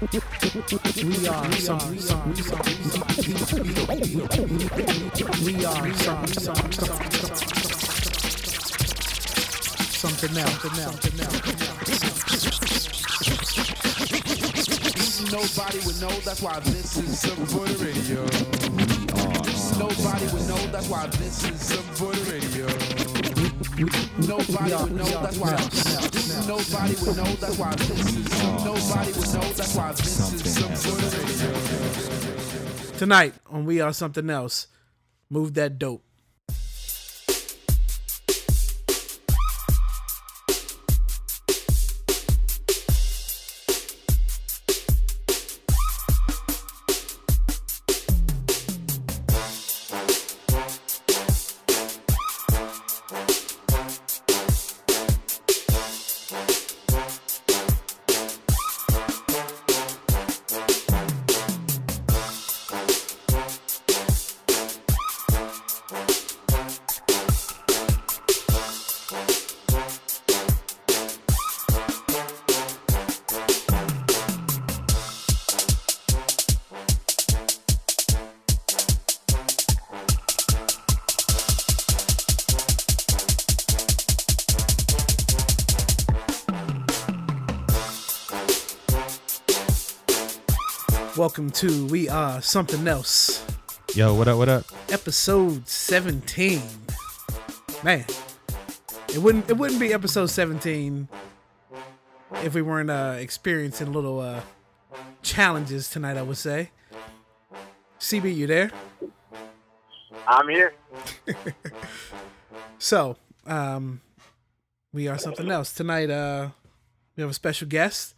We are some, we are we are some, some, some, something else, something else, something else. Nobody would know, that's why this is some the radio. Nobody would know, that's why this is some for radio. Nobody would know, that's why Nobody would know, that's why this is. Nobody would know, that's why this is some for the radio. Tonight on We Are Something Else, move that dope. Welcome to We Are Something Else, Yo, what up? What up? episode 17. Man, it wouldn't it wouldn't be episode 17 if we weren't uh, experiencing little uh, challenges tonight. I would say. CB, you there? I'm here. So, um, we are something else tonight. Uh, we have a special guest.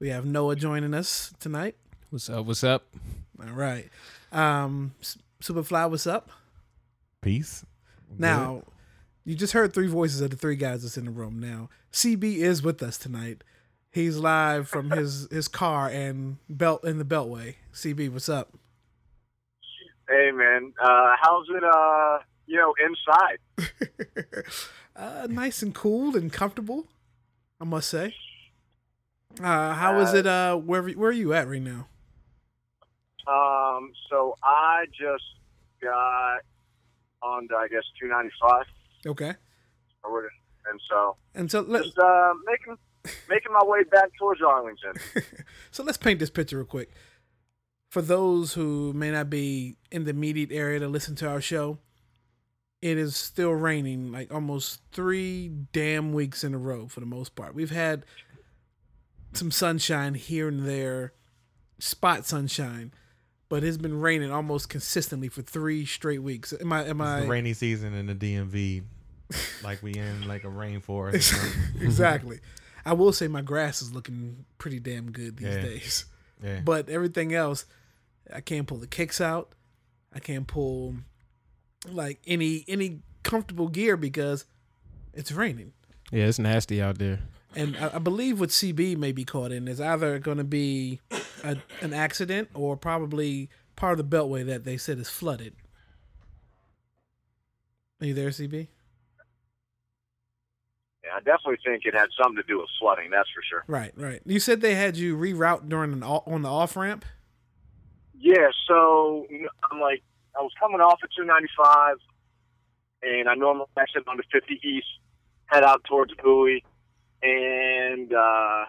We have Noah joining us tonight. What's up? What's up? All right. Um, Superfly, what's up? Peace. Now, you just heard three voices of the three guys that's in the room. Now, CB is with us tonight. He's live from his his car and belt in the Beltway. CB, what's up? Hey man, uh, how's it? Uh, you know, inside. uh, nice and cool and comfortable, I must say. Uh, how is it? Uh, where where are you at right now? Um, so I just got on to I guess 295, Okay, and so and so let just uh, making making my way back towards Arlington. so let's paint this picture real quick. For those who may not be in the immediate area to listen to our show, it is still raining like almost three damn weeks in a row for the most part. We've had some sunshine here and there, spot sunshine, but it's been raining almost consistently for three straight weeks. Am I? Am It's I? the rainy season in the DMV, like we in like a rainforest. or something. exactly. I will say my grass is looking pretty damn good these Yeah. days. yeah. But everything else, I can't pull the kicks out. I can't pull like any any comfortable gear because it's raining. yeah, it's nasty out there. And I, I believe what CB may be caught in is either going to be a, an accident or probably part of the beltway that they said is flooded. Are you there, CB? Yeah, I definitely think it had something to do with flooding. That's for sure. Right, right. You said they had you reroute during an on the off ramp. Yeah, so I'm like, I was coming off at 295, and I normally exit on the 50 East, head out towards Bowie, and uh,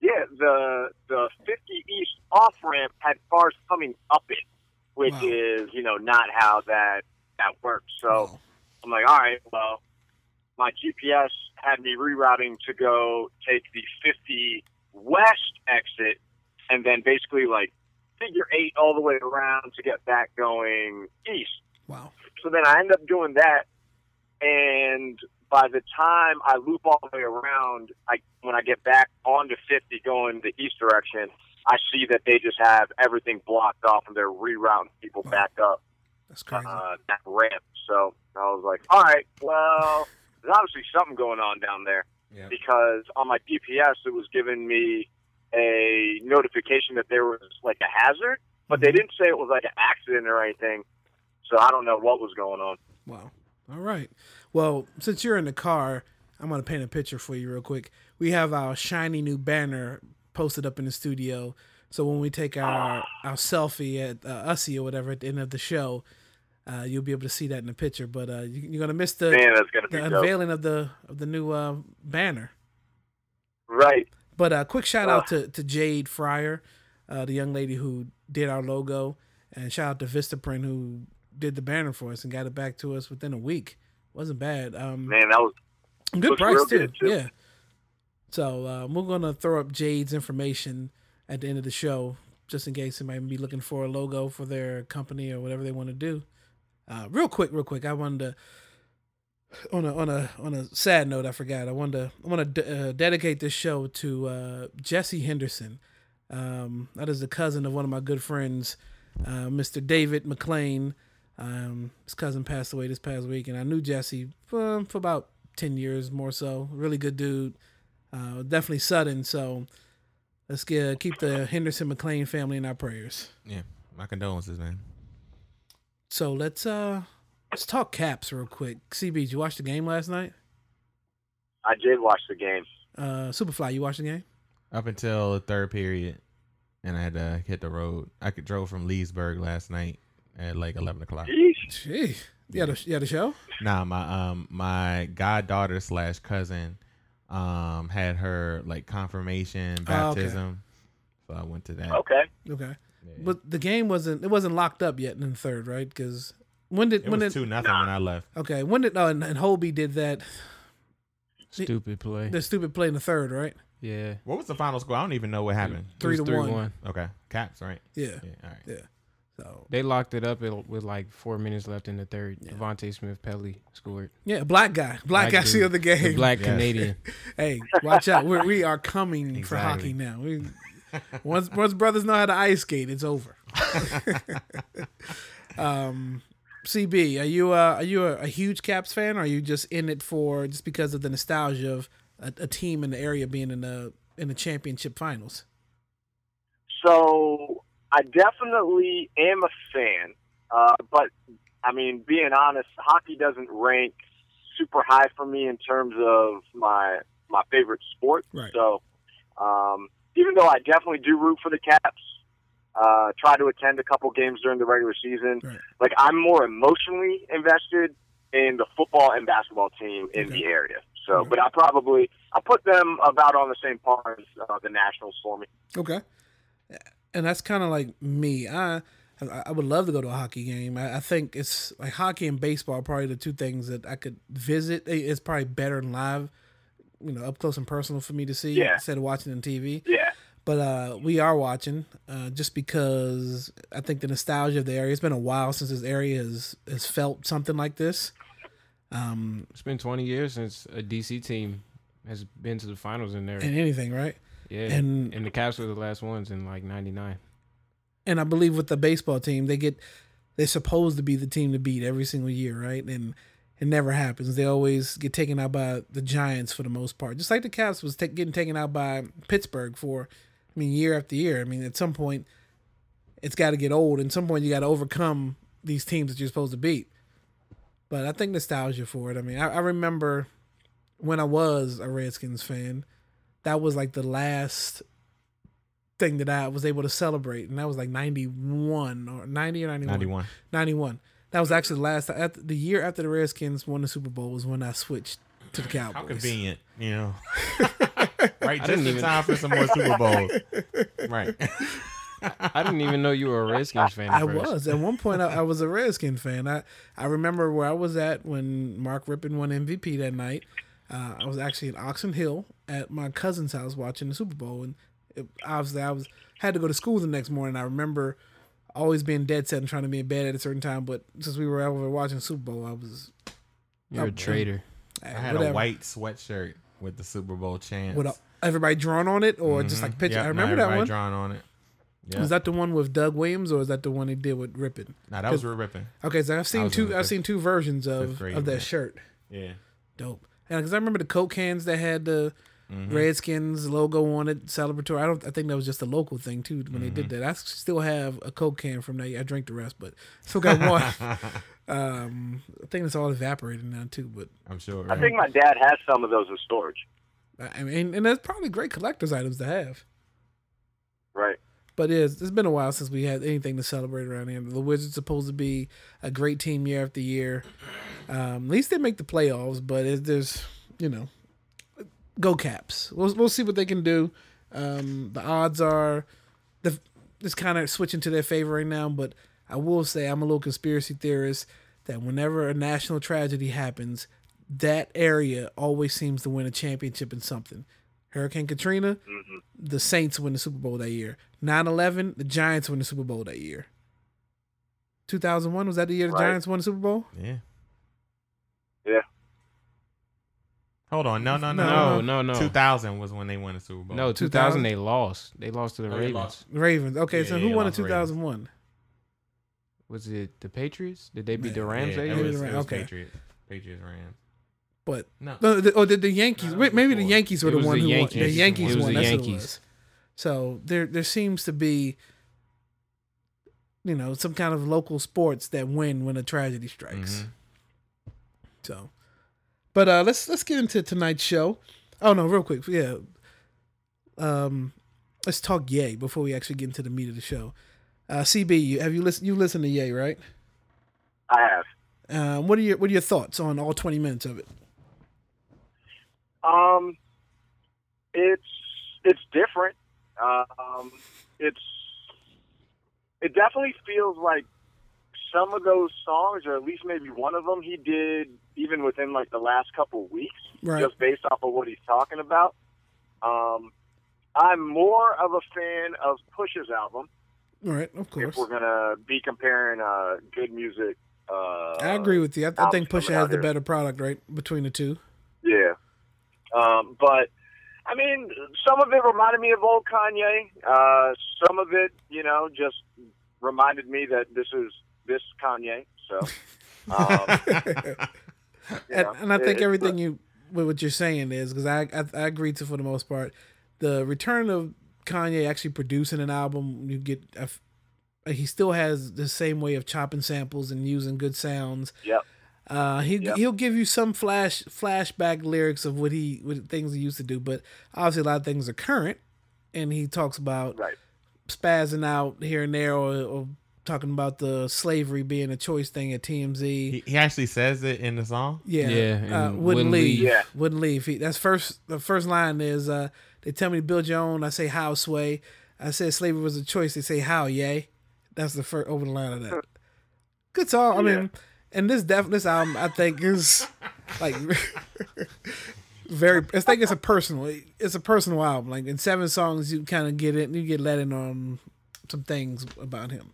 yeah, the the 50 East off ramp had cars coming up it, which Wow. is you know not how that that works. So Oh, I'm like, all right, well, my GPS had me rerouting to go take the 50 west exit, and then basically like figure eight all the way around to get back going east. wow. So then I end up doing that, and by the time I loop all the way around, I when I get back onto 50 going the east direction, I see that they just have everything blocked off and they're rerouting people back up That's crazy. uh, that ramp. So I was like, all right, well, there's obviously something going on down there Yeah. because on my GPS it was giving me a notification that there was like a hazard, but they didn't say it was like an accident or anything. So I don't know what was going on. Wow. All right. Well, since you're in the car, I'm going to paint a picture for you real quick. We have our shiny new banner posted up in the studio. So when we take our our selfie at uh, Ussie or whatever at the end of the show, uh, you'll be able to see that in the picture. But uh, you, you're gonna miss the Man, gonna the dope. unveiling of the of the new uh, banner. Right. But uh, quick shout out to, to Jade Fryer, uh, the young lady who did our logo, and shout out to Vistaprint who did the banner for us and got it back to us within a week. Wasn't bad. Um, Man, that was good price too. too. Yeah. So um, we're gonna throw up Jade's information at the end of the show, just in case somebody might be looking for a logo for their company or whatever they want to do. Uh, real quick, real quick, I wanted to on a on a on a sad note, I forgot. I wanted to I want to de- uh, dedicate this show to uh, Jesse Henderson. Um, that is the cousin of one of my good friends, uh, Mr. David McLean. Um, his cousin passed away this past week, and I knew Jesse for, for about ten years more so. Really good dude. Uh, definitely sudden. So let's get keep the Henderson McLean family in our prayers. Yeah, my condolences, man. So let's uh let's talk caps real quick. CB, did you watch the game last night? I did watch the game. Uh, Superfly, you watched the game? Up until the third period, and I had to hit the road. I could drove from Leesburg last night at like eleven o'clock. Yeesh. Gee, you had a, you had a show? Nah, my um my goddaughter slash cousin um had her like confirmation baptism, Oh, okay. baptism, so I went to that. Okay. Okay, Yeah. but the game wasn't it wasn't locked up yet in the third, right? Because when did it when was did two nothing when I left. okay when did oh and, and Holtby did that Stupid play. the stupid play in the third, right? Yeah. What was the final score? I don't even know what happened. Three It was to one. Okay, caps right. Yeah, Yeah, all right. yeah. So They locked it up at- with like four minutes left in the third. Yeah. Devante Smith Pelly scored. yeah, black guy, black, Black guy dude. sealed the game. The black Yes. Canadian. Hey, watch out. We're, we are coming for hockey now. We, once once brothers know how to ice skate, it's over. um, CB, are you uh, are you a, a huge Caps fan? Or are you just in it for just because of the nostalgia of a, a team in the area being in the in the championship finals? So I definitely am a fan, uh, but I mean, being honest, hockey doesn't rank super high for me in terms of my my favorite sport. Right. So um, even though I definitely do root for the Caps, uh, try to attend a couple games during the regular season. Right. Like I'm more emotionally invested in the football and basketball team in Okay. the area. So, Okay. but I probably I put them about on the same par as uh, the Nationals for me. Okay. And that's kind of like me. I I would love to go to a hockey game. I, I think it's like hockey and baseball are probably the two things that I could visit. It's probably better than live, you know, up close and personal for me to see Yeah. instead of watching on TV. Yeah. But uh, we are watching uh, just because I think the nostalgia of the area. It's been a while since this area has has felt something like this. Um, It's been 20 years since a DC team has been to the finals in there. and anything, right? Yeah. and- And, the Caps were the last ones in like 99. and I believe with the baseball team, they get they're supposed to be the team to beat every single year, right? And it never happens. They always get taken out by the Giants for the most part, just like the Caps was ta- getting taken out by Pittsburgh for, I mean, year after year. I mean, at some point, it's got to get old. And at some point, you got to overcome these teams that you're supposed to beat. But I think nostalgia for it. I mean, I, I remember when I was a Redskins fan, that was like the last thing that I was able to celebrate, and that was like ninety one or ninety or ninety one. 91. 91. That was actually the last after, the year after the Redskins won the Super Bowl was when I switched to the Cowboys. How convenient, you know. right, just didn't in even- time for some more Super Bowls. right. I didn't even know you were a Redskins fan. At I first. was at one point. I, I was a Redskin fan. I I remember where I was at when Mark Rypien won MVP that night. Uh, I was actually in Oxon Hill at my cousin's house watching the Super Bowl, and it, obviously I was had to go to school the next morning. I remember always being dead set and trying to be in bed at a certain time. But since we were over watching Super Bowl, I was You're Oh, a traitor. I had a white sweatshirt with the Super Bowl chants. with a, everybody drawn on it, or just Mhm. like picture. Yep, I remember that everybody one. drawn on it. Yeah. Was that the one with Doug Williams, or is that the one he did with Rypien? Nah, that was Rypien. Okay, so I've seen two. I've fifth- seen two versions of grade, of that yeah. shirt. Yeah. Dope. And because I remember the Coke cans that had the Mm-hmm. Redskins logo on it, celebratory. I don't. I think that was just a local thing too when they Mm-hmm. did that. I still have a Coke can from that. I drank the rest, but still got one. um, I think it's all evaporated now too. But I'm sure. I think my dad has some of those in storage. I mean, and that's probably great collector's items to have. Right. But it is, it's been a while since we had anything to celebrate around here. The Wizards supposed to be a great team year after year. Um, at least they make the playoffs, but it, there's, you know, go Caps. We'll we'll see what they can do. Um, the odds are, the it's kind of switching to their favor right now. But I will say I'm a little conspiracy theorist that whenever a national tragedy happens, that area always seems to win a championship in something. Hurricane Katrina, hmm the Saints win the Super Bowl that year. 9-11, the Giants win the Super Bowl that year. 2001 was that the year the Right. Giants won the Super Bowl? Yeah. Yeah. Hold on. No, no, no. No, no, no. 2000 was when they won the Super Bowl. No, 2000? 2000 they lost. They lost to the Oh, Ravens. lost. Ravens. Okay, Yeah, so who won in lost to Ravens. 2001? Was it the Patriots? Did they beat the Yeah, Rams Yeah, that it was, it was Okay. Patriots. Patriots Rams. But No. no, the, or did the Yankees? No, wait, maybe the. Yankees were the one the who Yankees. won. The Yankees It was won. the That's what it was. So there, there seems to be, you know, some kind of local sports that win when a tragedy strikes. Mhm. So, but uh let's let's get into tonight's show. Oh no, real quick, yeah. Um, let's talk Ye before we actually get into the meat of the show. Uh, CB, you, have you listened? You listened to Ye, right? I have. Um, what are your what are your thoughts on all twenty minutes of it? Um, it's it's different. Um, it's it definitely feels like some of those songs, or at least maybe one of them, he did even within like the last couple of weeks, Right. just based off of what he's talking about. Um, I'm more of a fan of Push's album. All right, of course. If we're gonna be comparing uh, good music, uh, I agree with you. I, I think Pusha has the better product, right, between the two. Yeah. Um, but I mean, some of it reminded me of old Kanye. Uh, some of it, you know, just reminded me that this is this Kanye. So, um, and, know, and I think it- everything you what you're saying is because I, I I agree to for the most part. The return of Kanye actually producing an album, you get a he still has the same way of chopping samples and using good sounds. Yep. Uh, he Yep. he'll give you some flash flashback lyrics of what he what things he used to do, but obviously a lot of things are current, and he talks about Right. spazzing out here and there, or, or talking about the slavery being a choice thing at TMZ. He, he actually says it in the song. Yeah, Yeah, uh, wouldn't, wouldn't leave. leave. Yeah. wouldn't leave. He, that's first. The first line is, uh, "They tell me to build your own." I say, "How sway?" I said, "Slavery was a choice." They say, "How yay?" That's the first over the line of that. Good song. I mean, and this def this album I think is like very. I think it's a personal. It's a personal album. Like in seven songs, you kind of get it. You get let in on some things about him.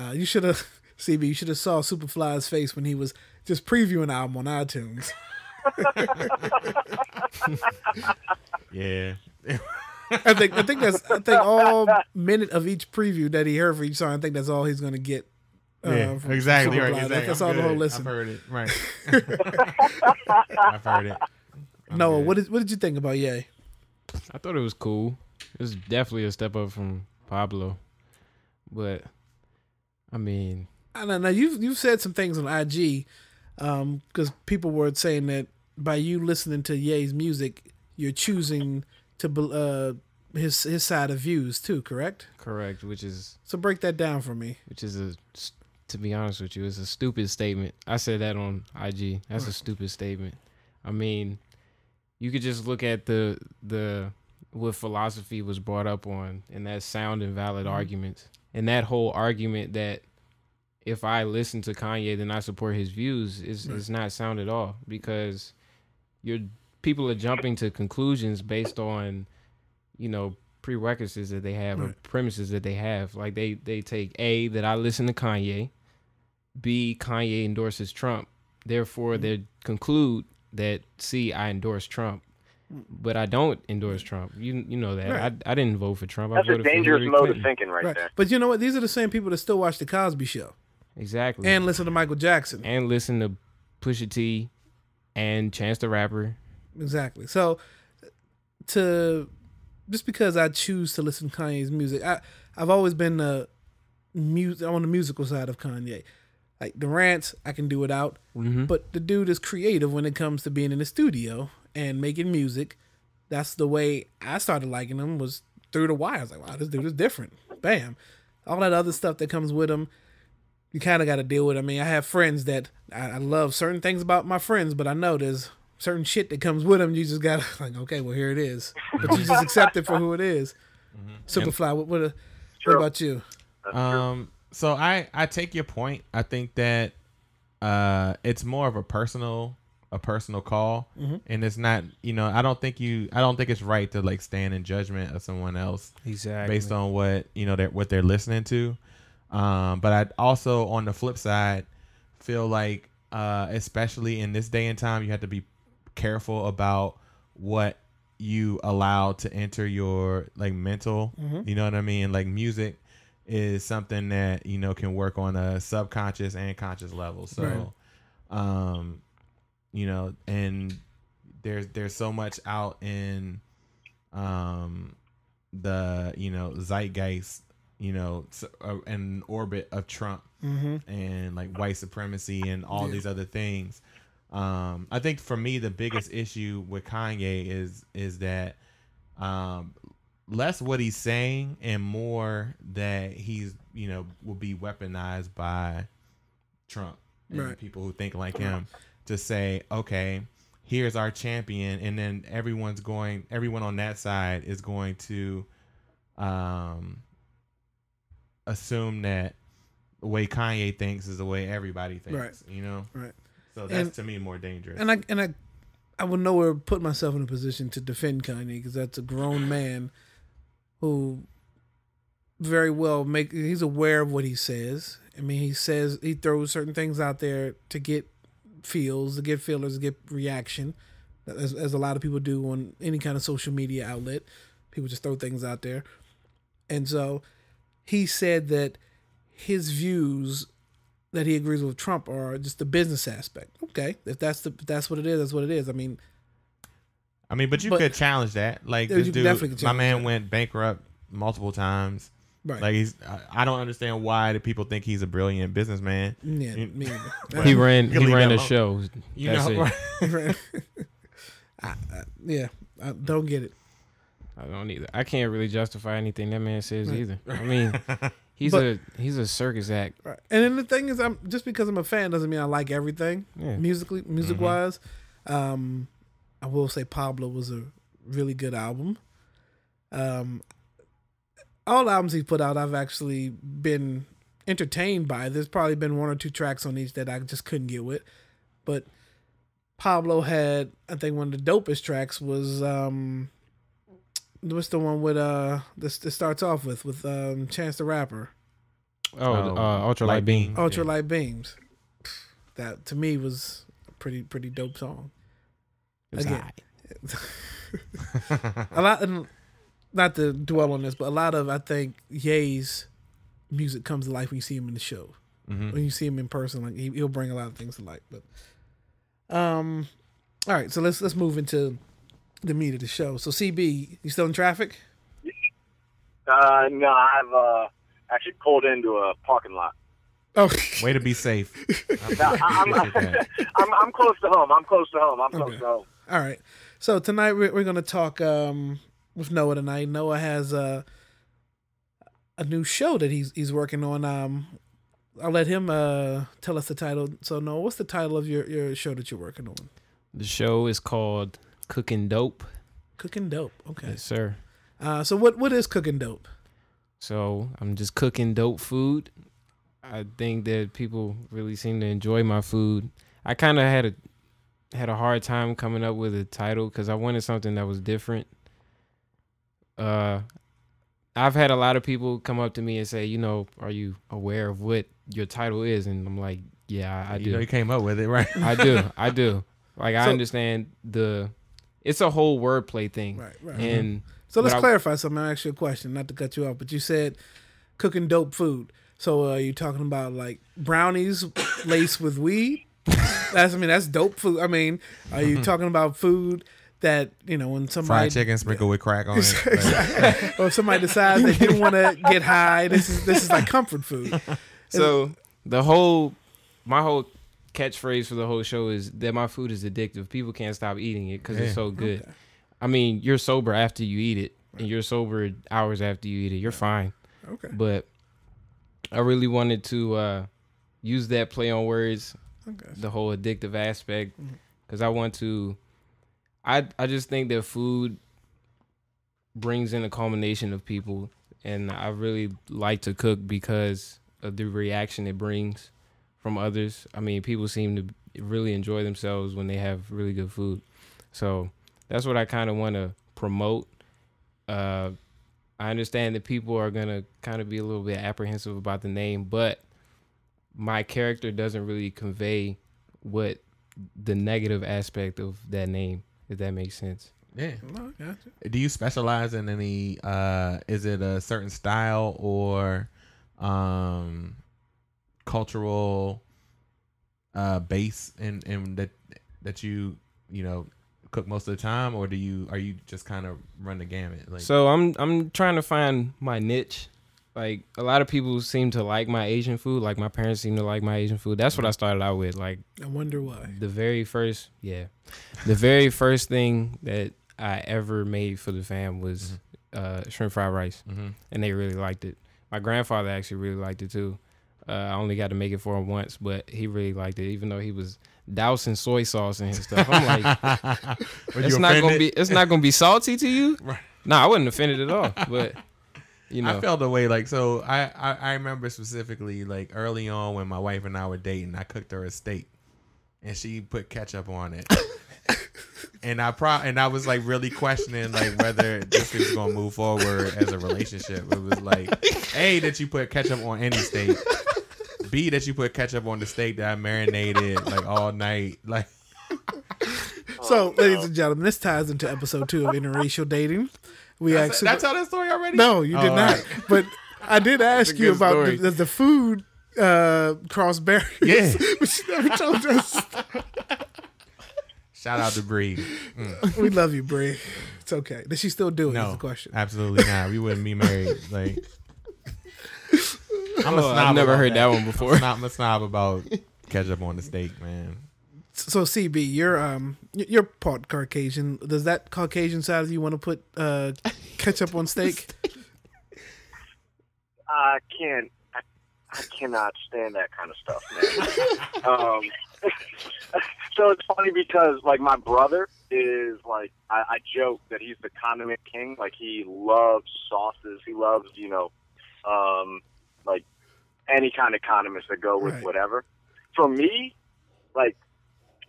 Uh, you should have, CB. You should have saw Superfly's face when he was just previewing the album on iTunes. Yeah. I think I think that's I think all minute of each preview that he heard for each song. I think that's all he's gonna get. uh, yeah. from exactly. Superfly. Right. That- Exactly. That's I'm all the whole good. listen. I've heard it. Right. I've heard it. I'm Noah, good. what did what did you think about Ye? I thought it was cool. It was definitely a step up from Pablo. But I mean, I don't know. You've you've said some things on IG because people were saying that by you listening to Ye's music, you're choosing to uh, his his side of views too. Correct. correct, which is So break that down for me. which is a to be honest with you, it's a stupid statement. I said that on IG. That's a stupid statement. I mean, you could just look at the the what philosophy was brought up on and that sound and valid arguments. And that whole argument that if I listen to Kanye then I support his views is is not sound at all because you're people are jumping to conclusions based on you know prerequisites that they have or premises that they have. Like they they take a that i listen to kanye. B kanye endorses trump. Therefore Mm-hmm. they conclude that c i endorse trump but i don't endorse trump you you know that. Right. I, I didn't vote for trump That's I a voted for dangerous Hillary mode Clinton. of thinking right, Right. there. But you know what? These are the same people that still watch the Cosby Show exactly and listen to Michael Jackson. and listen to pusha t and chance the rapper Exactly. So to just because I choose to listen to Kanye's music, I I've always been the music on the musical side of Kanye. Like the rants, I can do without, mm-hmm. but the dude is creative when it comes to being in the studio and making music. That's the way I started liking him was through the wire. I was like, wow, this dude is different. Bam. All that other stuff that comes with him, you kind of got to deal with. I mean, I have friends that I, I love certain things about my friends, but I know there's certain shit that comes with them. You just got to like, okay, well here it is, but you just accept it for who it is. Superfly, what what, what about you? Um, so I I take your point. I think that uh, it's more of a personal a personal call, and it's not. You know, I don't think you. I don't think it's right to like stand in judgment of someone else Exactly. based on what you know that what they're listening to. Um, but I also, on the flip side, feel like, uh, especially in this day and time, you have to be careful about what you allow to enter your like mental. You know what I mean? Like music is something that you know can work on a subconscious and conscious level. So, um, you know, and there's there's so much out in um the you know zeitgeist you know uh, an orbit of trump Mm-hmm. and like white supremacy and all these other things um i think for me the biggest issue with kanye is is that um less what he's saying and more that he's you know will be weaponized by trump and Right. people who think like him to say okay here's our champion and then everyone's going everyone on that side is going to um assume that the way Kanye thinks is the way everybody thinks, Right. you know? Right. So that's And- to me more dangerous. And I and I, I would nowhere put myself in a position to defend Kanye because that's a grown man who very well make he's aware of what he says. I mean, he says he throws certain things out there to get feels, to get feelers, to get reaction, as, as a lot of people do on any kind of social media outlet. People just throw things out there, and so he said that his views that he agrees with Trump are just the business aspect. Okay, if that's the if that's what it is, that's what it is. I mean, I mean, but you but- could challenge that. Like this you dude, definitely could my man that. went bankrupt multiple times. Right? Like he's, I- I don't understand why the people think he's a brilliant businessman. yeah, you- me he ran. He ran that a alone. show. You That's know, it. either. I, I, yeah, I don't get it. I don't either. I can't really justify anything that man says Right. either. I mean, he's But- a he's a circus act. Right. And then the thing is, I'm just because I'm a fan doesn't mean I like everything Yeah. musically, music wise. Um, I will say Pablo was a really good album. Um, all albums he's put out, I've actually been entertained by. There's probably been one or two tracks on each that I just couldn't get with, but Pablo had, I think, one of the dopest tracks was um, what's the one with uh, this, this starts off with with um, Chance the Rapper. Oh, Oh, uh, ultralight Light beam. Beam. Ultralight Beams. That to me was a pretty pretty dope song. It's Again. alright. A lot, and not to dwell on this, but a lot of I think Ye's music comes to life when you see him in the show. Mhm. When you see him in person, like he, he'll bring a lot of things to light. But um, all right, so let's let's move into the meat of the show. So CB, you still in traffic? Uh, no, I've uh, actually pulled into a parking lot. Oh, Way to be safe. No, I- I'm, I'm, I'm close to home. I'm close to home. I'm close Okay. to home. All right. So tonight we're, we're gonna talk um with Noah tonight. Noah has a a new show that he's he's working on. Um, I'll let him uh tell us the title. So Noah, what's the title of your your show that you're working on? The show is called Cooking Dope. Cooking dope. Okay. Yes, sir. Uh, so what what is cooking dope? So I'm just cooking dope food. I think that people really seem to enjoy my food. I kind of had a had a hard time coming up with a title because I wanted something that was different. Uh, I've had a lot of people come up to me and say, you know, are you aware of what your title is? And I'm like, yeah, I, I you do. know, he came up with it, right? I do. I do. Like I understand the. It's a whole wordplay thing, Right. Right. and so let's I- clarify something. I'll ask you a question, not to cut you off, but you said cooking dope food. So uh, you talking about like brownies laced with weed? That's I mean that's dope food. I mean, are you talking about food that you know when somebody Fried chicken sprinkled with crack on it. Like, or if somebody decides they didn't want to get high, this is this is like comfort food. So the whole, my whole catchphrase for the whole show is that my food is addictive. People can't stop eating it because Yeah. it's so good. Okay. I mean, you're sober after you eat it, and you're sober hours after you eat it, you're fine. Okay. But I really wanted to uh, use that play on words, Okay. the whole addictive aspect, because I want to. I I just think that food brings in a culmination of people, and I really like to cook because of the reaction it brings from others. I mean, people seem to really enjoy themselves when they have really good food, so that's what I kind of want to promote. Uh, I understand that people are gonna kind of be a little bit apprehensive about the name, but my character doesn't really convey what the negative aspect of that name, if that makes sense. Yeah. No, I got you. Do you specialize in any? uh Is it a certain style or um cultural uh base in in that that you you know cook most of the time, or do you are you just kind of run the gamut? Like, So I'm I'm trying to find my niche. Like a lot of people seem to like my Asian food. Like my parents seem to like my Asian food. That's what I started out with. Like I wonder why. the very first, yeah, the very first thing that I ever made for the fam was uh, shrimp fried rice, hmm and they really liked it. My grandfather actually really liked it too. Uh, I only got to make it for him once, but he really liked it, even though he was dousing soy sauce in his stuff. I'm like, it's not gonna be it's not gonna be salty to you. Right. Nah, I wasn't offended at all. But you know, I felt the way like so. I, I I remember specifically like early on when my wife and I were dating, I cooked her a steak, and she put ketchup on it. And I pro and I was like really questioning like whether this is gonna move forward as a relationship. It was like, a that you put ketchup on any steak, b that you put ketchup on the steak that I marinated like all night. Like, So, ladies and gentlemen, this ties into episode two of interracial dating. We did actually I tell that story already? no, you did Oh, not. alright. But I did ask you about story. the, the food uh, cross barriers. Yeah. but you never told us. Shout out to Bree. Mm. We love you, Brie. It's okay. Does she still do it? Is No, the question. absolutely not. We wouldn't be married. Like, I'm a Oh, I've snob never heard that one before. I'm, not, I'm a snob about ketchup on the steak, man. So, CB, you're um, y- you're part Caucasian. Does that Caucasian side of you want to put uh, ketchup on steak? I can't. I, I cannot stand that kind of stuff, man. um, so it's funny because like my brother is like I, I joke that he's the condiment king. Like he loves sauces. He loves you know, um, like any kind of condiments that go with Right. whatever. For me, like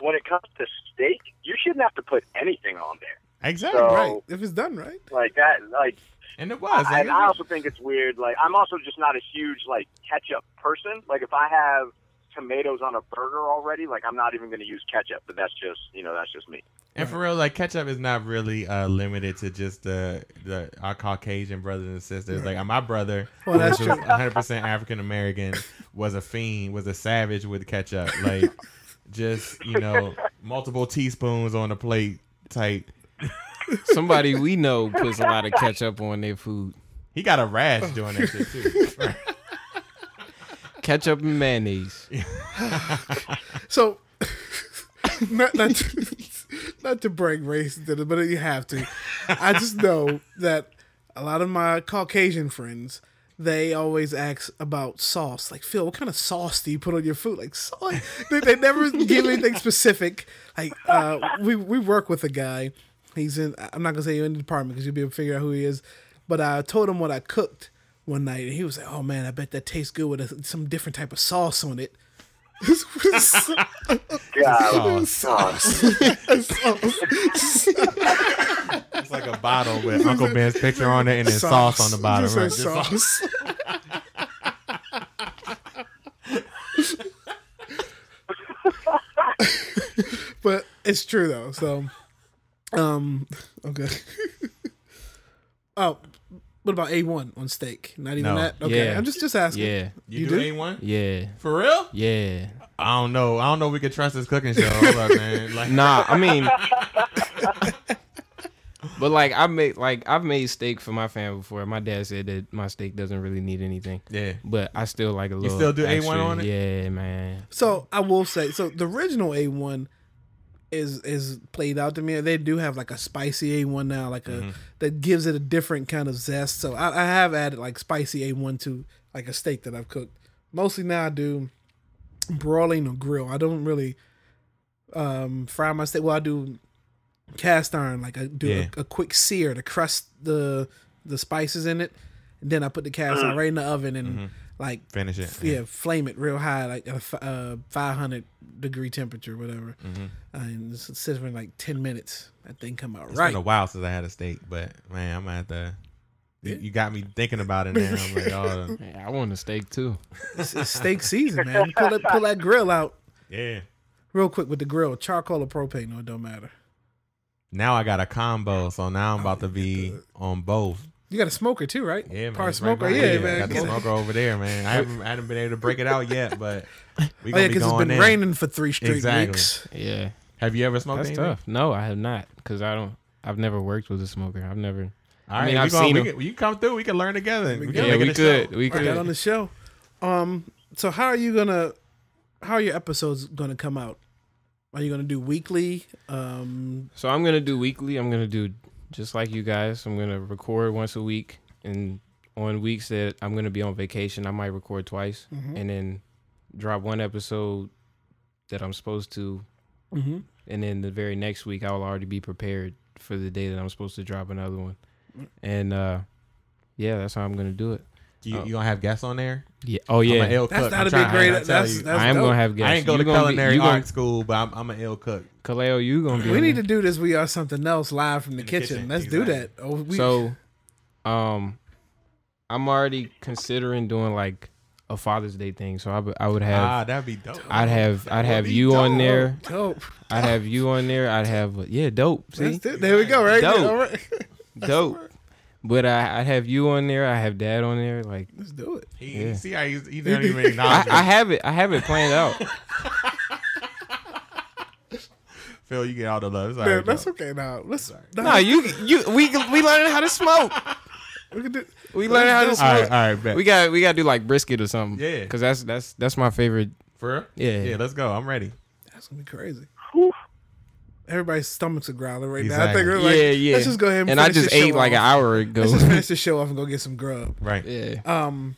when it comes to steak, you shouldn't have to put anything on there. Exactly. So- right. If it's done right. Like that, like And it was. I, and I also think it's weird. Like, I'm also just not a huge like ketchup person. Like, if I have tomatoes on a burger already, like I'm not even going to use ketchup. But that's just, you know, that's just me. and for real, like ketchup is not really uh, limited to just the the our Caucasian brothers and sisters. Like my brother, Well, that's which true. 100 percent African American, was a fiend, was a savage with ketchup. Like just you know, multiple teaspoons on a plate type. Somebody we know puts a lot of ketchup on their food. He got a rash doing that shit too. Ketchup and mayonnaise. So, not not to, not to bring race into it, but you have to. I just know that a lot of my Caucasian friends they always ask about sauce. Like Phil, what kind of sauce do you put on your food? Like. They, they never give anything specific. Like uh, we we work with a guy. He's in. I'm not gonna say you're in the department because you'll be able to figure out who he is. But I told him what I cooked one night, and he was like, "Oh man, I bet that tastes good with a, some different type of sauce on it." God, Sauce. It's like a bottle with Uncle Ben's picture on it and then sauce, on the bottom. Right? say sauce. but it's true though. So, um, okay. oh, what about A one on steak? Not even No. that. Okay, Yeah. I'm just just asking. Yeah. You, You do, do? A1? Yeah. For real? Yeah. I don't know. I don't know if we could trust this cooking show. Hold up, man. Like, Nah, I mean But like I made like I've made steak for my family before. My dad said that my steak doesn't really need anything. Yeah. But I still like a little You still do A1 extra. on it? Yeah, man. So I will say, so the original A one, is is played out to me. They do have like a spicy A one now, like a Mm-hmm. that gives it a different kind of zest. So I, I have added like spicy A one to like a steak that I've cooked. Mostly now I do broiling or grill. I don't really um fry my steak. Well, I do cast iron, like I do Yeah. a, a quick sear to crust the the spices in it, and then I put the cast iron right in the oven and like Finish it. yeah, flame it real high, like at a uh, 500 degree temperature, whatever. Mm-hmm. Uh, and it's sit for like 10 minutes. That thing come out It's right. It's been a while since I had a steak, but man, I'm gonna have. You, you got me thinking about it now. I'm like, oh, Yeah, I want a steak too. It's, it's steak season, man. Pull that, pull that grill out yeah. real quick with the grill, charcoal or propane, no, it don't matter. Now I got a combo, so now I'm about to be on both. You got a smoker too, right? Yeah, man. Part it's right smoker, behind yeah, me. man. Got the smoker over there, man. I haven't, I haven't been able to break it out yet, but we Oh gonna yeah, be because it's going been in. raining for three straight Exactly. weeks. Yeah, Have you ever smoked that's anything? tough. No, I have not because I don't. I've never worked with a smoker. I've never. All I mean, I've gonna- seen we them. can, you come through. We can learn together. We, Yeah, can Yeah, make we it a show. could. We Put that on the show. Um, so how are you gonna? How are your episodes gonna come out? Are you gonna do weekly? Um, So I'm gonna do weekly. I'm gonna do just like you guys. I'm gonna record once a week, and on weeks that I'm gonna be on vacation, I might record twice, mhm, and then drop one episode that I'm supposed to, mhm. and then the very next week I will already be prepared for the day that I'm supposed to drop another one, and uh, yeah, that's how I'm gonna do it. You, Oh. you gonna have guests on there? Yeah. Oh I'm yeah. an ill That's cook. that'd I'm be trying- great. I That's, tell that's I am dope. gonna have guests. I ain't go You to gonna be- culinary gonna- art school, but I'm, I'm an ill cook. Kaleo, you gonna be. We need to do this. We are something else live from the, In the kitchen. kitchen, Let's do that. Oh, we, so, um, I'm already considering doing like a Father's Day thing. So I, would- I would have, ah, that'd be dope. I'd have, I'd have be you on there. dope. I'd have you on there. I'd have, yeah, dope. See, there we go. Right. Dope. Dope. But I, I'd have you on there. I have Dad on there. Like, Let's do it. He, Yeah. See how he's, he don't even I, acknowledge I me. have it. I have it planned out. Phil, you get all the love. It's all Man, right, that's though. okay now. Let's. No, you, you, we, we learning how to smoke. We can do. We learning how to smoke. All right, all right, bet. We got, we got to do like brisket or something. Yeah. Cause that's, that's, that's my favorite. For real? Yeah. Yeah, let's go. I'm ready. That's gonna be crazy. Everybody's stomachs are growling right now. I think we're like, yeah, yeah. Let's just go ahead and, and I just this show ate like an hour ago. Let's just finish the show off and go get some grub. Right. yeah. Um,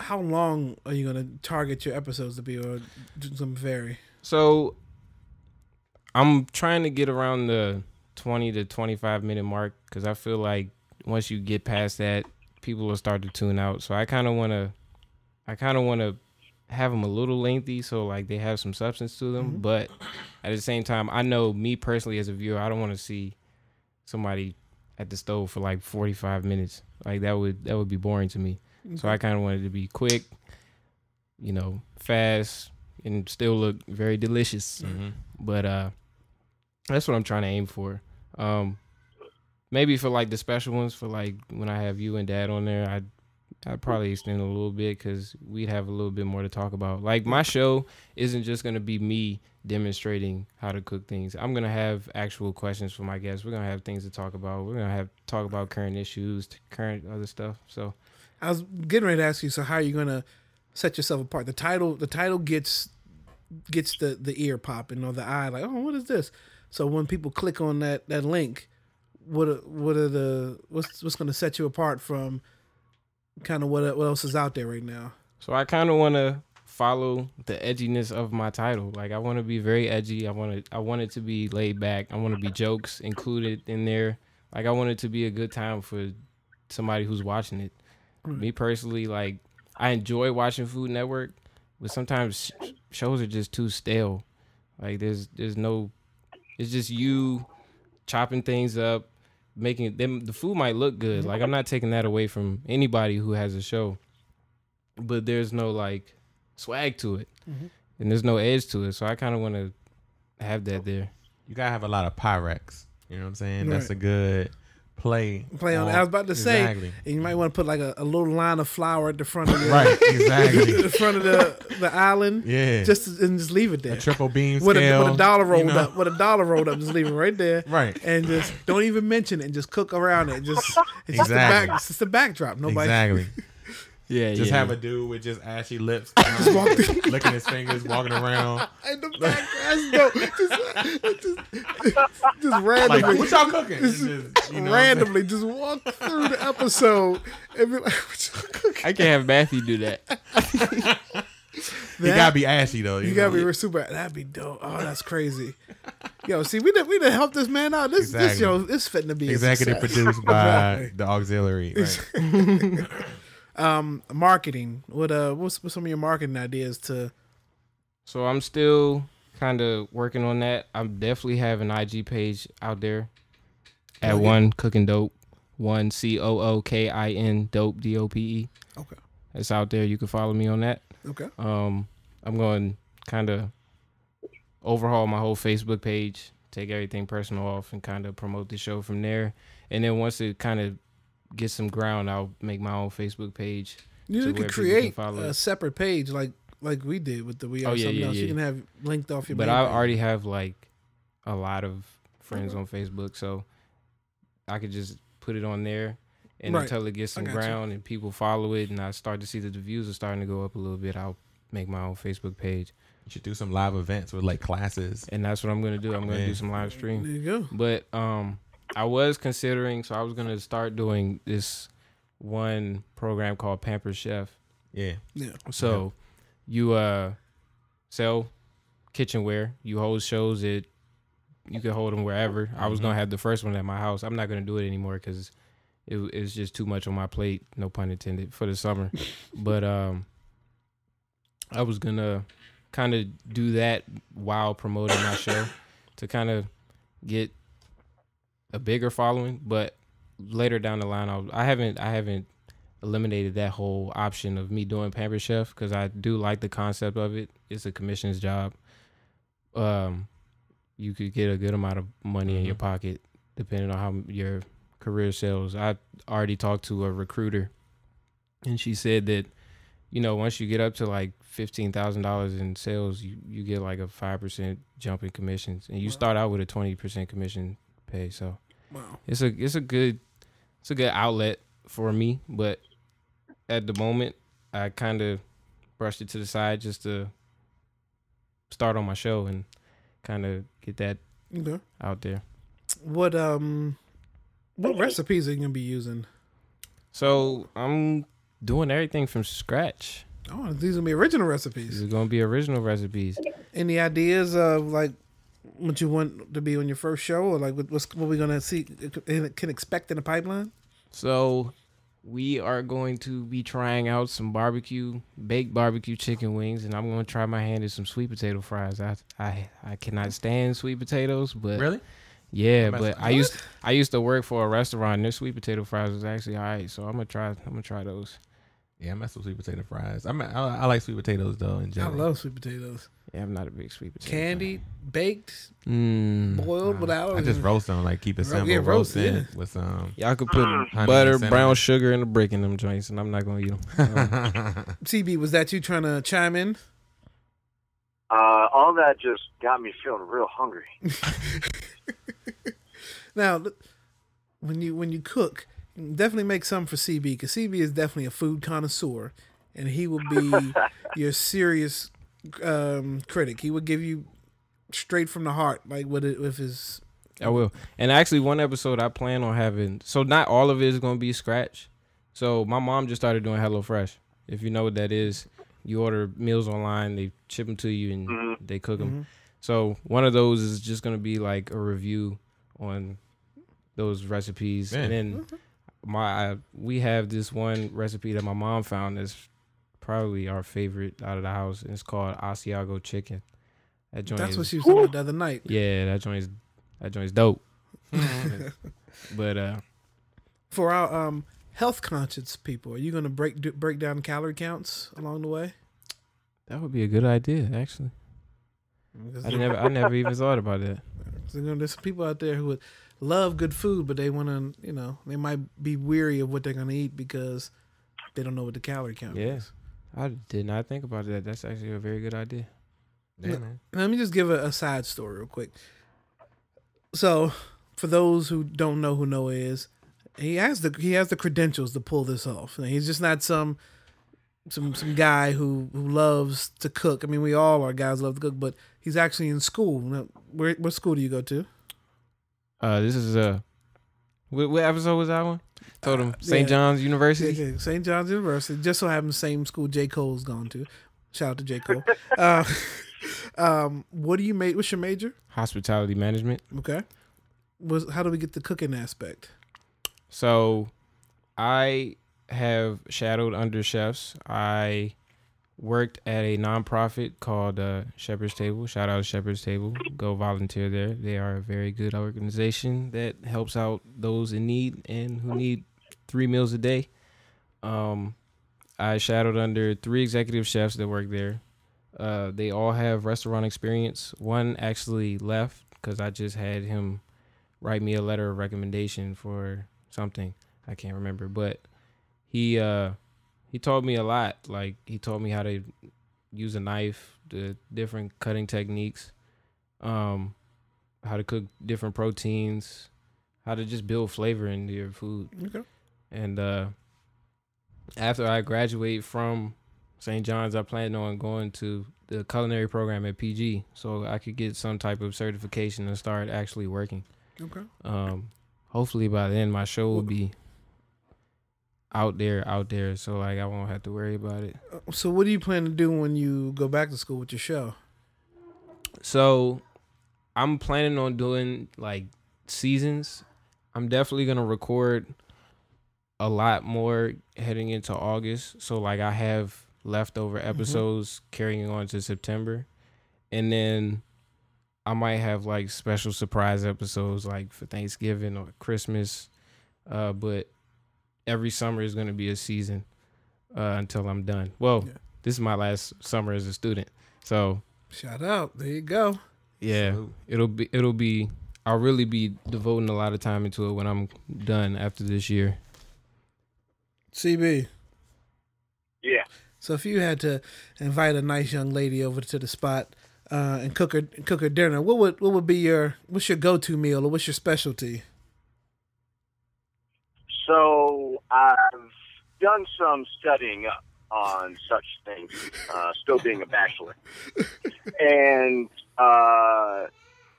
how long are you gonna target your episodes to be, or do some vary? So I'm trying to get around the 20 to 25 minute mark because I feel like once you get past that, people will start to tune out. So I kind of want to, I kind of want to have them a little lengthy so like they have some substance to them. But at the same time, I know me personally as a viewer, I don't want to see somebody at the stove for like 45 minutes. Like that would that would be boring to me. So I kind of wanted to be quick, you know, fast, and still look very delicious. Mm-hmm. But uh, that's what I'm trying to aim for. Um, maybe for like the special ones, for like when I have you and Dad on there, I'd I'd probably extend a little bit because we'd have a little bit more to talk about. Like my show isn't just gonna be me demonstrating how to cook things. I'm gonna have actual questions for my guests. We're gonna have things to talk about. We're gonna have talk about current issues, current other stuff. So I was getting ready to ask you. So how are you gonna set yourself apart? The title, the title gets gets the the ear popping or the eye like, oh, what is this? So when people click on that that link, what are, what are the what's what's gonna set you apart from kind of what what else is out there right now? So I kind of want to follow the edginess of my title. Like I want to be very edgy. I want to I want it to be laid back. I want to be jokes included in there. Like I want it to be a good time for somebody who's watching it. Me personally, like I enjoy watching Food Network, but sometimes sh- shows are just too stale. Like there's there's no it's just you chopping things up, making them the food might look good. Like I'm not taking that away from anybody who has a show but there's no like swag to it, Mhm. and there's no edge to it. So I kind of want to have that there. You gotta have a lot of Pyrex. You know what I'm saying? That's a good play. Play on. I was about to say, Exactly. and you might want to put like a, a little line of flour at the front of your Right. Exactly. the front of the the island, Yeah. just and just leave it there. a triple beam with a, with a dollar you rolled know? up, with a dollar rolled up, just leave it right there, Right. and just don't even mention it, and just cook around it. Just it's just Exactly. the back, it's just the backdrop. Nobody, Exactly. Yeah, Just yeah. have a dude with just ashy lips, Just walk licking his fingers, walking around. In the back, that's dope. Just, just, just Like, randomly, what y'all cooking? Just Just, you know what I'm saying? randomly, just walk through the episode and be like, "What y'all cooking?" I can't have Matthew do that. He gotta be ashy though. You, You gotta know? be super. That'd be dope. Oh, that's crazy. Yo, see, we done, we done helped this man out. This this Exactly. show this fitting to be a executive success. produced by the auxiliary. Right. Um marketing. What uh, what's, what's some of your marketing ideas to? So I'm still kind of working on that. I'm definitely have an IG page out there at one cooking dope, one C O O K I N dope D O P E. Okay. It's out there. You can follow me on that. Okay. Um, I'm going kind of overhaul my whole Facebook page, take everything personal off, and kind of promote the show from there. And then once it kind of gets some ground, I'll make my own Facebook page. You could where can create follow a separate page like like we did with the we are Oh, yeah, something yeah, else. You can have linked off your. but I page. already have like a lot of friends on Facebook, so I could just put it on there. And Right. until it gets some got you. ground and people follow it, and I start to see that the views are starting to go up a little bit, I'll make my own Facebook page. You should do some live events with like classes. and that's what I'm gonna do. I'm gonna Man. do some live stream. There you go. But um, I was considering, so I was gonna start doing this one program called Pamper Chef. Yeah. Yeah. So you uh sell kitchenware. You hold shows at you can hold them wherever. I was gonna have the first one at my house. I'm not gonna do it anymore because it, it's just too much on my plate. No pun intended for the summer. but um, I was gonna kind of do that while promoting my show to kind of get a bigger following. But later down the line, I'll, I haven't I haven't eliminated that whole option of me doing Pamper Chef because I do like the concept of it. It's a commissions job. Um, you could get a good amount of money in your pocket depending on how your career sells. I already talked to a recruiter, and she said that you know once you get up to like fifteen thousand dollars in sales, you you get like a five percent jump in commissions, and you start out with a twenty percent commission pay. So Wow. it's a it's a good it's a good outlet for me, but at the moment I kind of brushed it to the side just to start on my show and kind of get that Okay. out there. What um, what recipes are you gonna be using? So I'm doing everything from scratch. Oh, these gonna be original recipes. These are gonna be original recipes. Any ideas of like what you want to be on your first show, or like what, what's what we gonna see can expect in the pipeline? So we are going to be trying out some barbecue, baked barbecue chicken wings, and I'm going to try my hand at some sweet potato fries. I I, I cannot stand sweet potatoes, but Really? Yeah, mess- but I used I used to work for a restaurant. and Their sweet potato fries was actually all right, so I'm gonna try. I'm gonna try those. Yeah, I mess with sweet potato fries. I mean, I, I like sweet potatoes though in general, I love sweet potatoes, Yeah, I'm not a big sweet potato. candied, baked, fan. Mm. boiled, without. I just roast them, like keep it simple. yeah, roast roast, it yeah. with some. Y'all could put Honey butter, brown sugar, and a brick in them joints, and I'm not gonna eat them. CB, was that you trying to chime in? Uh, all that just got me feeling real hungry. Now, when you when you cook, definitely make some for CB because CB is definitely a food connoisseur, and he will be your serious um, critic. He will give you straight from the heart, like with it with his. I will. And actually, one episode I plan on having. So not all of it is gonna be scratch. So my mom just started doing HelloFresh. If you know what that is, you order meals online, they ship them to you, and Mhm. they cook them. Mhm. So one of those is just gonna be like a review on those recipes, Man. and then my I, we have this one recipe that my mom found that's probably our favorite out of the house. And it's called Asiago chicken. That joint That's is, what she was talking about the other night. yeah, that joint is that joint's dope. but uh, For our um, health conscious people, are you going to break do, break down calorie counts along the way? that would be a good idea, actually. I never I never even thought about that. there's some people out there who would love good food, but they want to, you know, they might be weary of what they're going to eat because they don't know what the calorie count Yeah. is. I did not think about that. That's actually a very good idea. Yeah, man. Let me just give a, a side story real quick. So, for those who don't know who Noah is, he has the he has the credentials to pull this off. And he's just not some some some guy who who loves to cook. I mean, we all are guys who love to cook, but he's actually in school. Now, where what school do you go to? Uh, this is uh, what, what episode was that one? Told him Uh, St. yeah. John's University. St. John's University. Just so happens the same school J Cole's gone to. Shout out to J Cole. uh, um, what do you make? What's your major? Hospitality management. Okay. Was how do we get the cooking aspect? So, I have shadowed under chefs. I worked at a nonprofit called uh, Shepherd's Table. Shout out to Shepherd's Table. Go volunteer there. They are a very good organization that helps out those in need and who need three meals a day. Um, I shadowed under three executive chefs that work there. Uh, they all have restaurant experience. One actually left because I just had him write me a letter of recommendation for something I can't remember, but he uh he taught me a lot. Like he taught me how to use a knife, the different cutting techniques, um, how to cook different proteins, how to just build flavor into your food. Okay. And uh after I graduate from St. John's, I plan on going to the culinary program at PG so I could get some type of certification and start actually working. Okay. Um, hopefully by then my show will be out there, out there, so like I won't have to worry about it. Uh, So what do you plan to do when you go back to school with your show? So I'm planning on doing like seasons. I'm definitely gonna record a lot more heading into August. So like I have leftover episodes carrying on to September. And then I might have like special surprise episodes like for Thanksgiving or Christmas. Uh but every summer is gonna be a season uh until I'm done. Well, Yeah. this is my last summer as a student. So Shout out. There you go. yeah, Salute. it'll be it'll be I'll really be devoting a lot of time into it when I'm done after this year. CB. Yeah. So if you had to invite a nice young lady over to the spot uh, and cook her cook her dinner, what would what would be your what's your go to meal or what's your specialty? So I've done some studying up on such things, uh, still being a bachelor. and uh,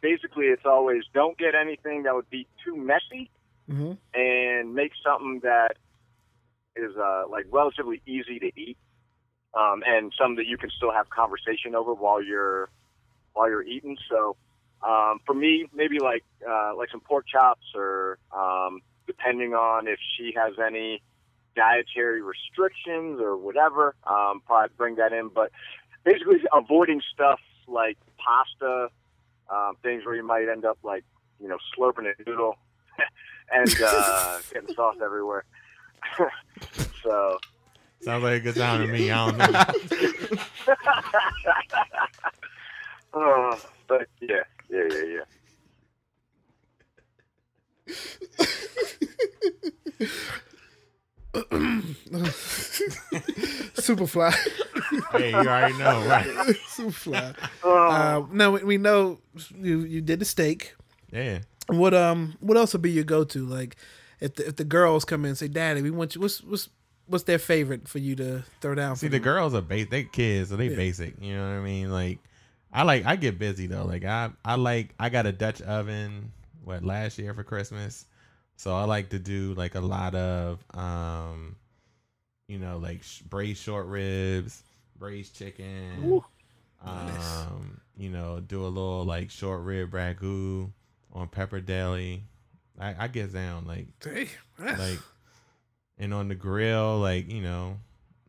basically, it's always don't get anything that would be too messy Mm-hmm. and make something that is uh, like relatively easy to eat, um, and some that you can still have conversation over while you're while you're eating. So um, for me, maybe like uh, like some pork chops, or um, depending on if she has any dietary restrictions or whatever, um, probably bring that in. But basically, avoiding stuff like pasta, um, things where you might end up like you know slurping a noodle and uh, getting sauce everywhere. so Sounds like a good time to me. I don't know. Uh, but yeah, yeah, yeah, yeah. Superfly. hey, you already know, right? Superfly. Oh, Uh, no, we, we know you you did the steak. Yeah. What um what else would be your go to? Like if the if the girls come in and say, Daddy, we want you what's what's what's their favorite for you to throw down See, for the them? girls are basic. They kids, so they Yeah. basic. You know what I mean? Like, I like. I get busy though. Like, I I like. I got a Dutch oven. What last year for Christmas? So I like to do like a lot of, um, you know, like sh- braised short ribs, braised chicken. Ooh. Um, you know, do a little like short rib ragu on pappardelle. I, I get down like Hey, like and on the grill like you know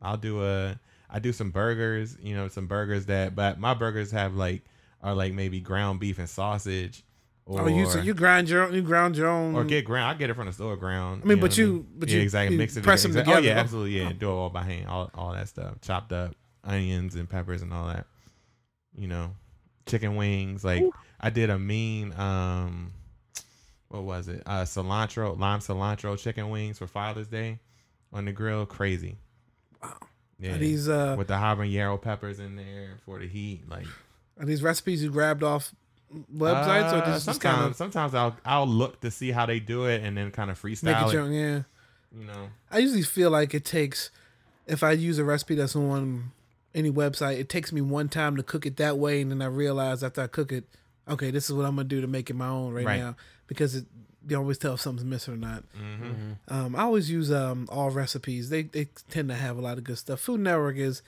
i'll do a i do some burgers you know some burgers that but my burgers have like are like maybe ground beef and sausage or oh, you so you grind your own, you ground your own or get ground i get it from the store ground I mean, but I you- mean? but yeah you- exactly you mix it press them together. oh yeah absolutely yeah do it all by hand all, all that stuff chopped up onions and peppers and all that you know chicken wings like i did a mean um what was it? Uh, cilantro, lime cilantro chicken wings for Father's Day on the grill. Crazy. Wow. Yeah. Are these uh with the habanero peppers in there for the heat, like are these recipes you grabbed off websites or Uh, just, just sometimes, kind of sometimes I'll I'll look to see how they do it and then kind of make freestyle it it. your own? Yeah. You know, I usually feel like it takes if I use a recipe that's on any website, it takes me one time to cook it that way, and then I realize after I cook it, okay, this is what I'm gonna do to make it my own right, Right. now because it you always tell if something's missing or not. Mm-hmm. Um, I always use um, Allrecipes. They they tend to have a lot of good stuff. Food Network is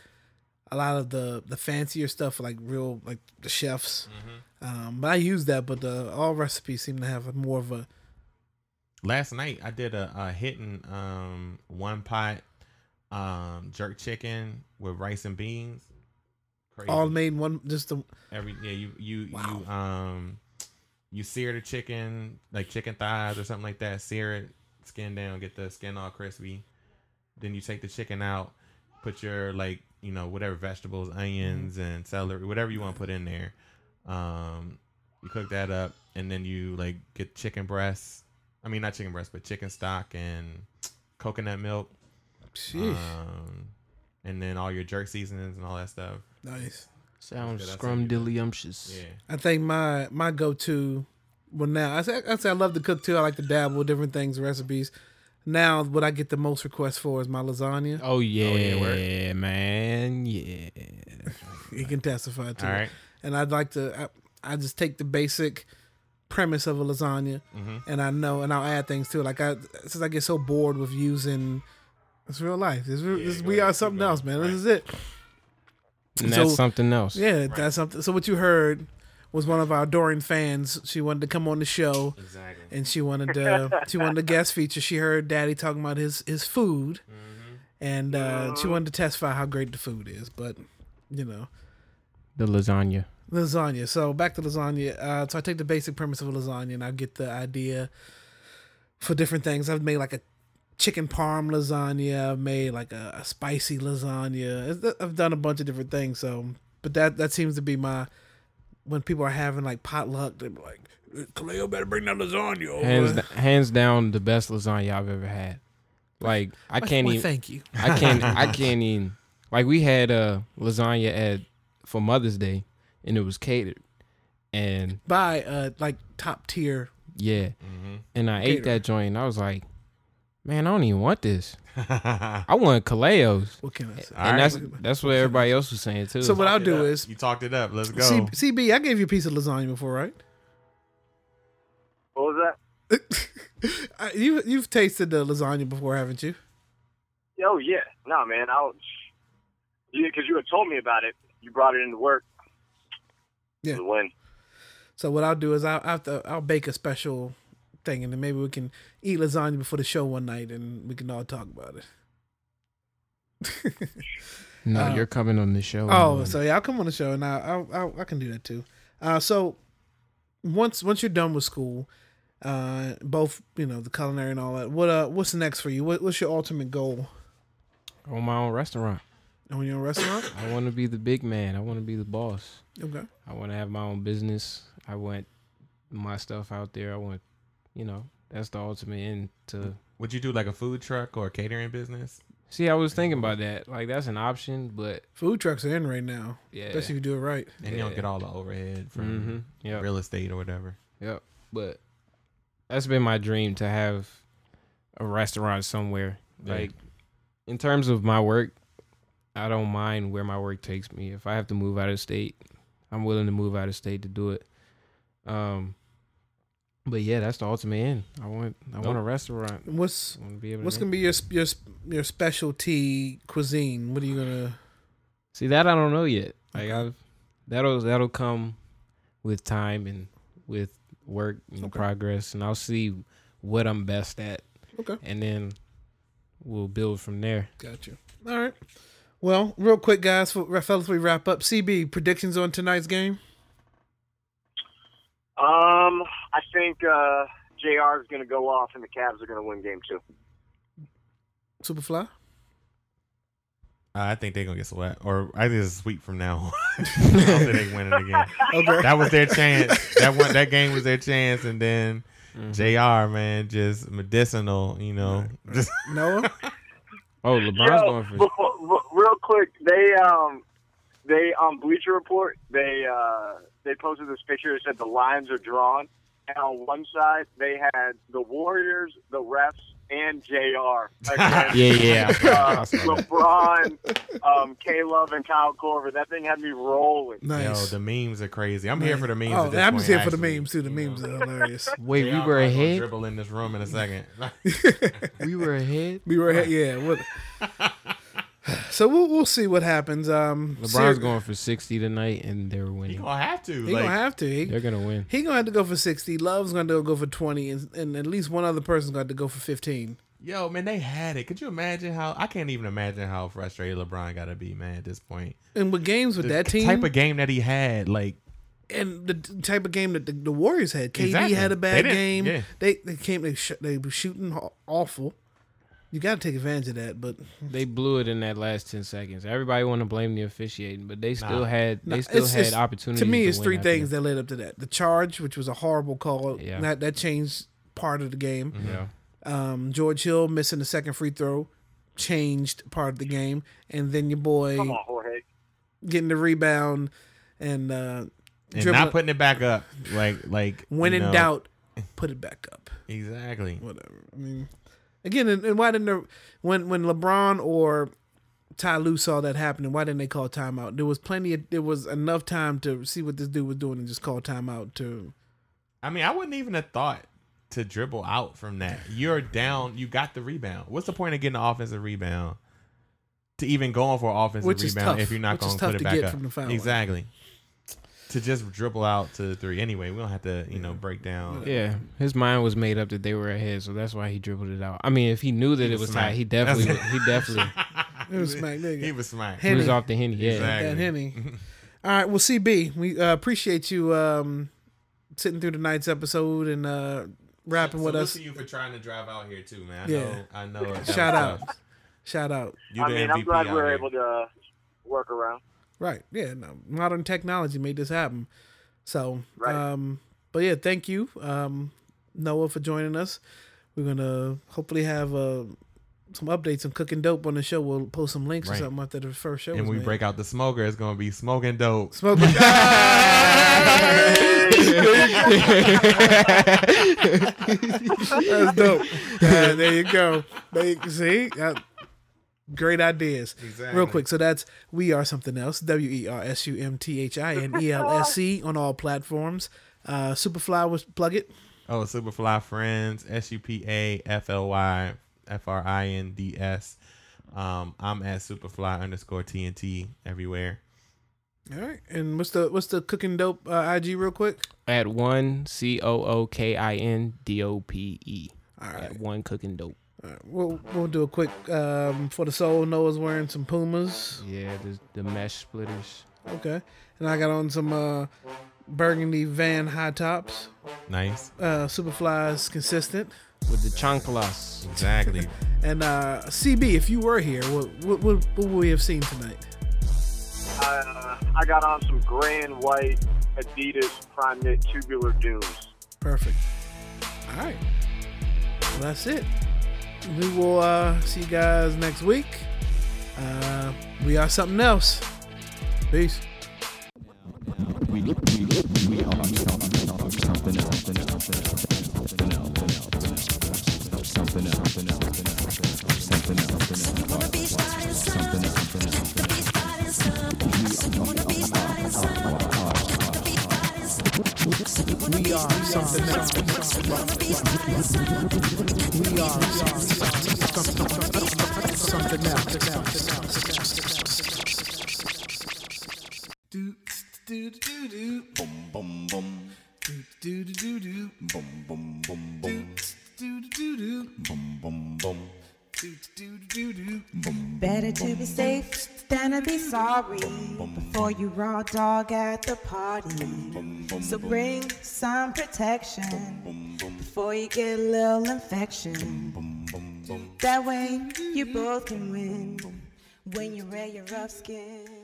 a lot of the the fancier stuff, like real like the chefs. Um, but I use that, but the Allrecipes seem to have more of a Last night I did a, a hitting um one pot um jerk chicken with rice and beans. Crazy. all made in one. Just the Every yeah, you you Wow. you um you sear the chicken like chicken thighs or something like that. Sear it, skin down, get the skin all crispy. Then you take the chicken out, put your like you know whatever vegetables, onions and celery, whatever you want to put in there. Um, you cook that up, and then you like get chicken breasts. I mean not chicken breasts, but chicken stock and coconut milk. sheesh, Um, and then all your jerk seasonings and all that stuff. nice. Sounds Yeah, that's how you do it. scrumdiddlyumptious. Yeah. I think my my go to. Well, now I say I say I love to cook too. I like to dabble with different things, recipes. Now, what I get the most requests for is my lasagna. Oh yeah, yeah, word. man, yeah. You can testify to All it. right. And I'd like to. I, I just take the basic premise of a lasagna, Mhm. and I know, and I'll add things to it. Like I, since I get so bored with using, it's real life. This, real, Yeah, this we ahead, are something else, man. Right. This is it. And So- that's something else. Yeah, that's something. So what you heard was one of our adoring fans. She wanted to come on the show, Exactly. and she wanted to she wanted a guest feature. She heard Daddy talking about his his food, Mm-hmm. and uh, she wanted to testify how great the food is. But you know, The lasagna. lasagna. So back to lasagna. Uh, so I take the basic premise of a lasagna, and I get the idea for different things. I've made like a chicken parm lasagna. I've made like a, a spicy lasagna. I've done a bunch of different things. So, but that that seems to be my when people are having like potluck. They're like, "Kaleo better bring that lasagna." over." Hands hands down the best lasagna I've ever had. Like I Why- can't why, even Thank you. I can't I can't even like we had uh lasagna at for Mother's Day and it was catered. And By uh like top tier. yeah. Mm-hmm. And I ate that joint and I was like, Man, I don't even want this. I want Kaleo's. What can I say? All and right. that's that's what everybody else was saying too. So what I'll do up. is you talked it up. Let's go. C- CB. I gave you a piece of lasagna before, right? What was that? You you've tasted the lasagna before, haven't you? Oh yeah, no man, I'll. Yeah, because you had told me about it. You brought it into work. Yeah. It win. So what I'll do is I'll I'll, have to, I'll bake a special thing, and then maybe we can eat lasagna before the show one night, and we can all talk about it. no, uh, you're coming on the show. oh, so yeah, I'll come on the show, and I I'll, I can do that too. Uh, so once once you're done with school, uh, both you know the culinary and all that. What uh, what's next for you? What, what's your ultimate goal? Own my own restaurant. Own your a restaurant, I want to be the big man. I want to be the boss. okay. I want to have my own business. I want my stuff out there. I want, you know, that's the ultimate end to. Would you do like a food truck or a catering business? See, I was thinking about that. Like that's an option, but Food trucks are in right now, yeah, especially if you do it right. And you don't Yeah. get all the overhead from mm-hmm. yeah, real estate or whatever. Yep. But that's been my dream to have a restaurant somewhere. Yeah. Like in terms of my work, I don't mind where my work takes me. If I have to move out of state, I'm willing to move out of state to do it. Um but yeah, that's the ultimate end. I want I want a restaurant. What's to be able what's to gonna be your your your specialty cuisine? What are you gonna? See that I don't know yet. Like I've that'll that'll come with time and with work and Okay. progress and I'll see what I'm best at. Okay. And then we'll build from there. Got you. All right. Well, real quick, guys, for fellas, we wrap up. CB predictions on tonight's game. Um, I think uh, JR is going to go off, and the Cavs are going to win game two. Superfly. Uh, I think they're gonna get swept, or I think it's a sweep from now. on. I don't think they winning again. Okay. That was their chance. That one, that game was their chance, and then Mm-hmm. JR Man, just medicinal. You know, just Noah. Oh, LeBron's Yo, going for before, r- real quick, they um, they on Bleacher Report, they uh, they posted this picture that said the lines are drawn, and on one side they had the Warriors, the refs, and JR Yeah, yeah. uh, LeBron, um, Caleb, and Kyle Korver. That thing had me rolling. Nice. Yo, the memes are crazy. I'm here for the memes. Oh, at this I'm point, just here for the memes too. The memes are hilarious. Wait, JR we were probably gonna ahead. Dribble in this room in a second. We were ahead. we were ahead. Yeah. What? So we'll we'll see what happens. Um, LeBron's Ser- going for sixty tonight, and they're winning. winning. gonna have to. He like, gonna have to. He, They're gonna win. he gonna have to go for sixty. Love's gonna go for twenty, and, and at least one other person's got to go for fifteen. Yo, man, they had it. Could you imagine how? I can't even imagine how frustrated LeBron got to be, man. At this point. point, And with games with the that team, type of game that he had, like and the type of game that the, the Warriors had. KD Exactly. had a bad didn't- game. yeah. They they came they sh- they were shooting awful. You got to take advantage of that, but They blew it in that last ten seconds. Everybody want to blame the officiating, but they still Nah. had they Nah, still it's- had it's- opportunities. to me, it's win three things that led up to that: the charge, which was a horrible call, Yeah. that that changed part of the game. Yeah. Um, George Hill missing the second free throw changed part of the game, and then your boy Come on, Jorge. getting the rebound and uh, and dribbling- not putting it back up. Like like when in know, doubt, put it back up. Exactly. whatever. I mean, again, and, and why didn't there, when when LeBron or Ty Lue saw that happening, why didn't they call timeout? There was plenty of there was enough time to see what this dude was doing and just call timeout to I mean, I wouldn't even have thought to dribble out from that. You're down. You got the rebound. What's the point of getting an offensive rebound? To even going for an offensive Which rebound tough. if you're not going to put it back up. from the foul line. exactly. To just dribble out to three. Anyway, we don't have to, you know, break down. Yeah, his mind was made up that they were ahead, so that's why he dribbled it out. I mean, if he knew that it was was smart. tight, he definitely, That's- he definitely, It was smack nigga. He was smart. Hey, he was off the henny. Yeah, Exactly. that Henny. All right, well, CB, we uh, appreciate you um, sitting through tonight's episode and uh, rapping with Salute us. to you for trying to drive out here too, man. I Yeah. know. I know. Shout out. Shout out. You I the mean, MVP I'm glad out we were here. able to work around. Right. Yeah. No, modern technology made this happen. So, Right. um, but yeah, thank you, um, Noah, for joining us. We're gonna hopefully have uh, some updates on cooking dope on the show. We'll post some links or something after the first show. And we made. break out the smoker. It's gonna be smoking dope. smoking. That's dope. Uh, there you go. There you, see, Uh, great ideas. Exactly. Real quick, so that's we are something else. W e r s u m t h i n e l s e on all platforms. Uh, Superfly was plug it. Oh, Superfly Friends, S U P A F L Y F R I N D S. Um, I'm at Superfly underscore TNT everywhere. All right, and what's the what's the cooking dope uh, IG real quick? at one C O O K I N D O P E. All right, At one cooking dope. All right. we'll we'll do a quick um, for the soul. Noah's wearing some Pumas. Yeah, the the mesh splitters. Okay, and I got on some uh, burgundy Van high tops. Nice. Uh, Superfly's consistent. with the chanclas. Exactly. And uh, CB, if you were here, what what, what, what would we have seen tonight? Uh, I got on some gray and white Adidas Prime Knit Tubular Dunes. Perfect. All right. Well, that's it. We will uh, see you guys next week. Uh, we are something else. Peace. We, we, we are something else. Something else. Something else. Something else. Something else. Something else. We are something else. We are something else. Do do do do. Boom, boom, boom. Do do do do. Boom, boom, boom, boom. Do do do. Boom, boom, boom. Do do do do. Better to be safe than to be sorry before you raw dog at the party. So bring some protection before you get a little infection. That way you both can win when you wear your rough skin.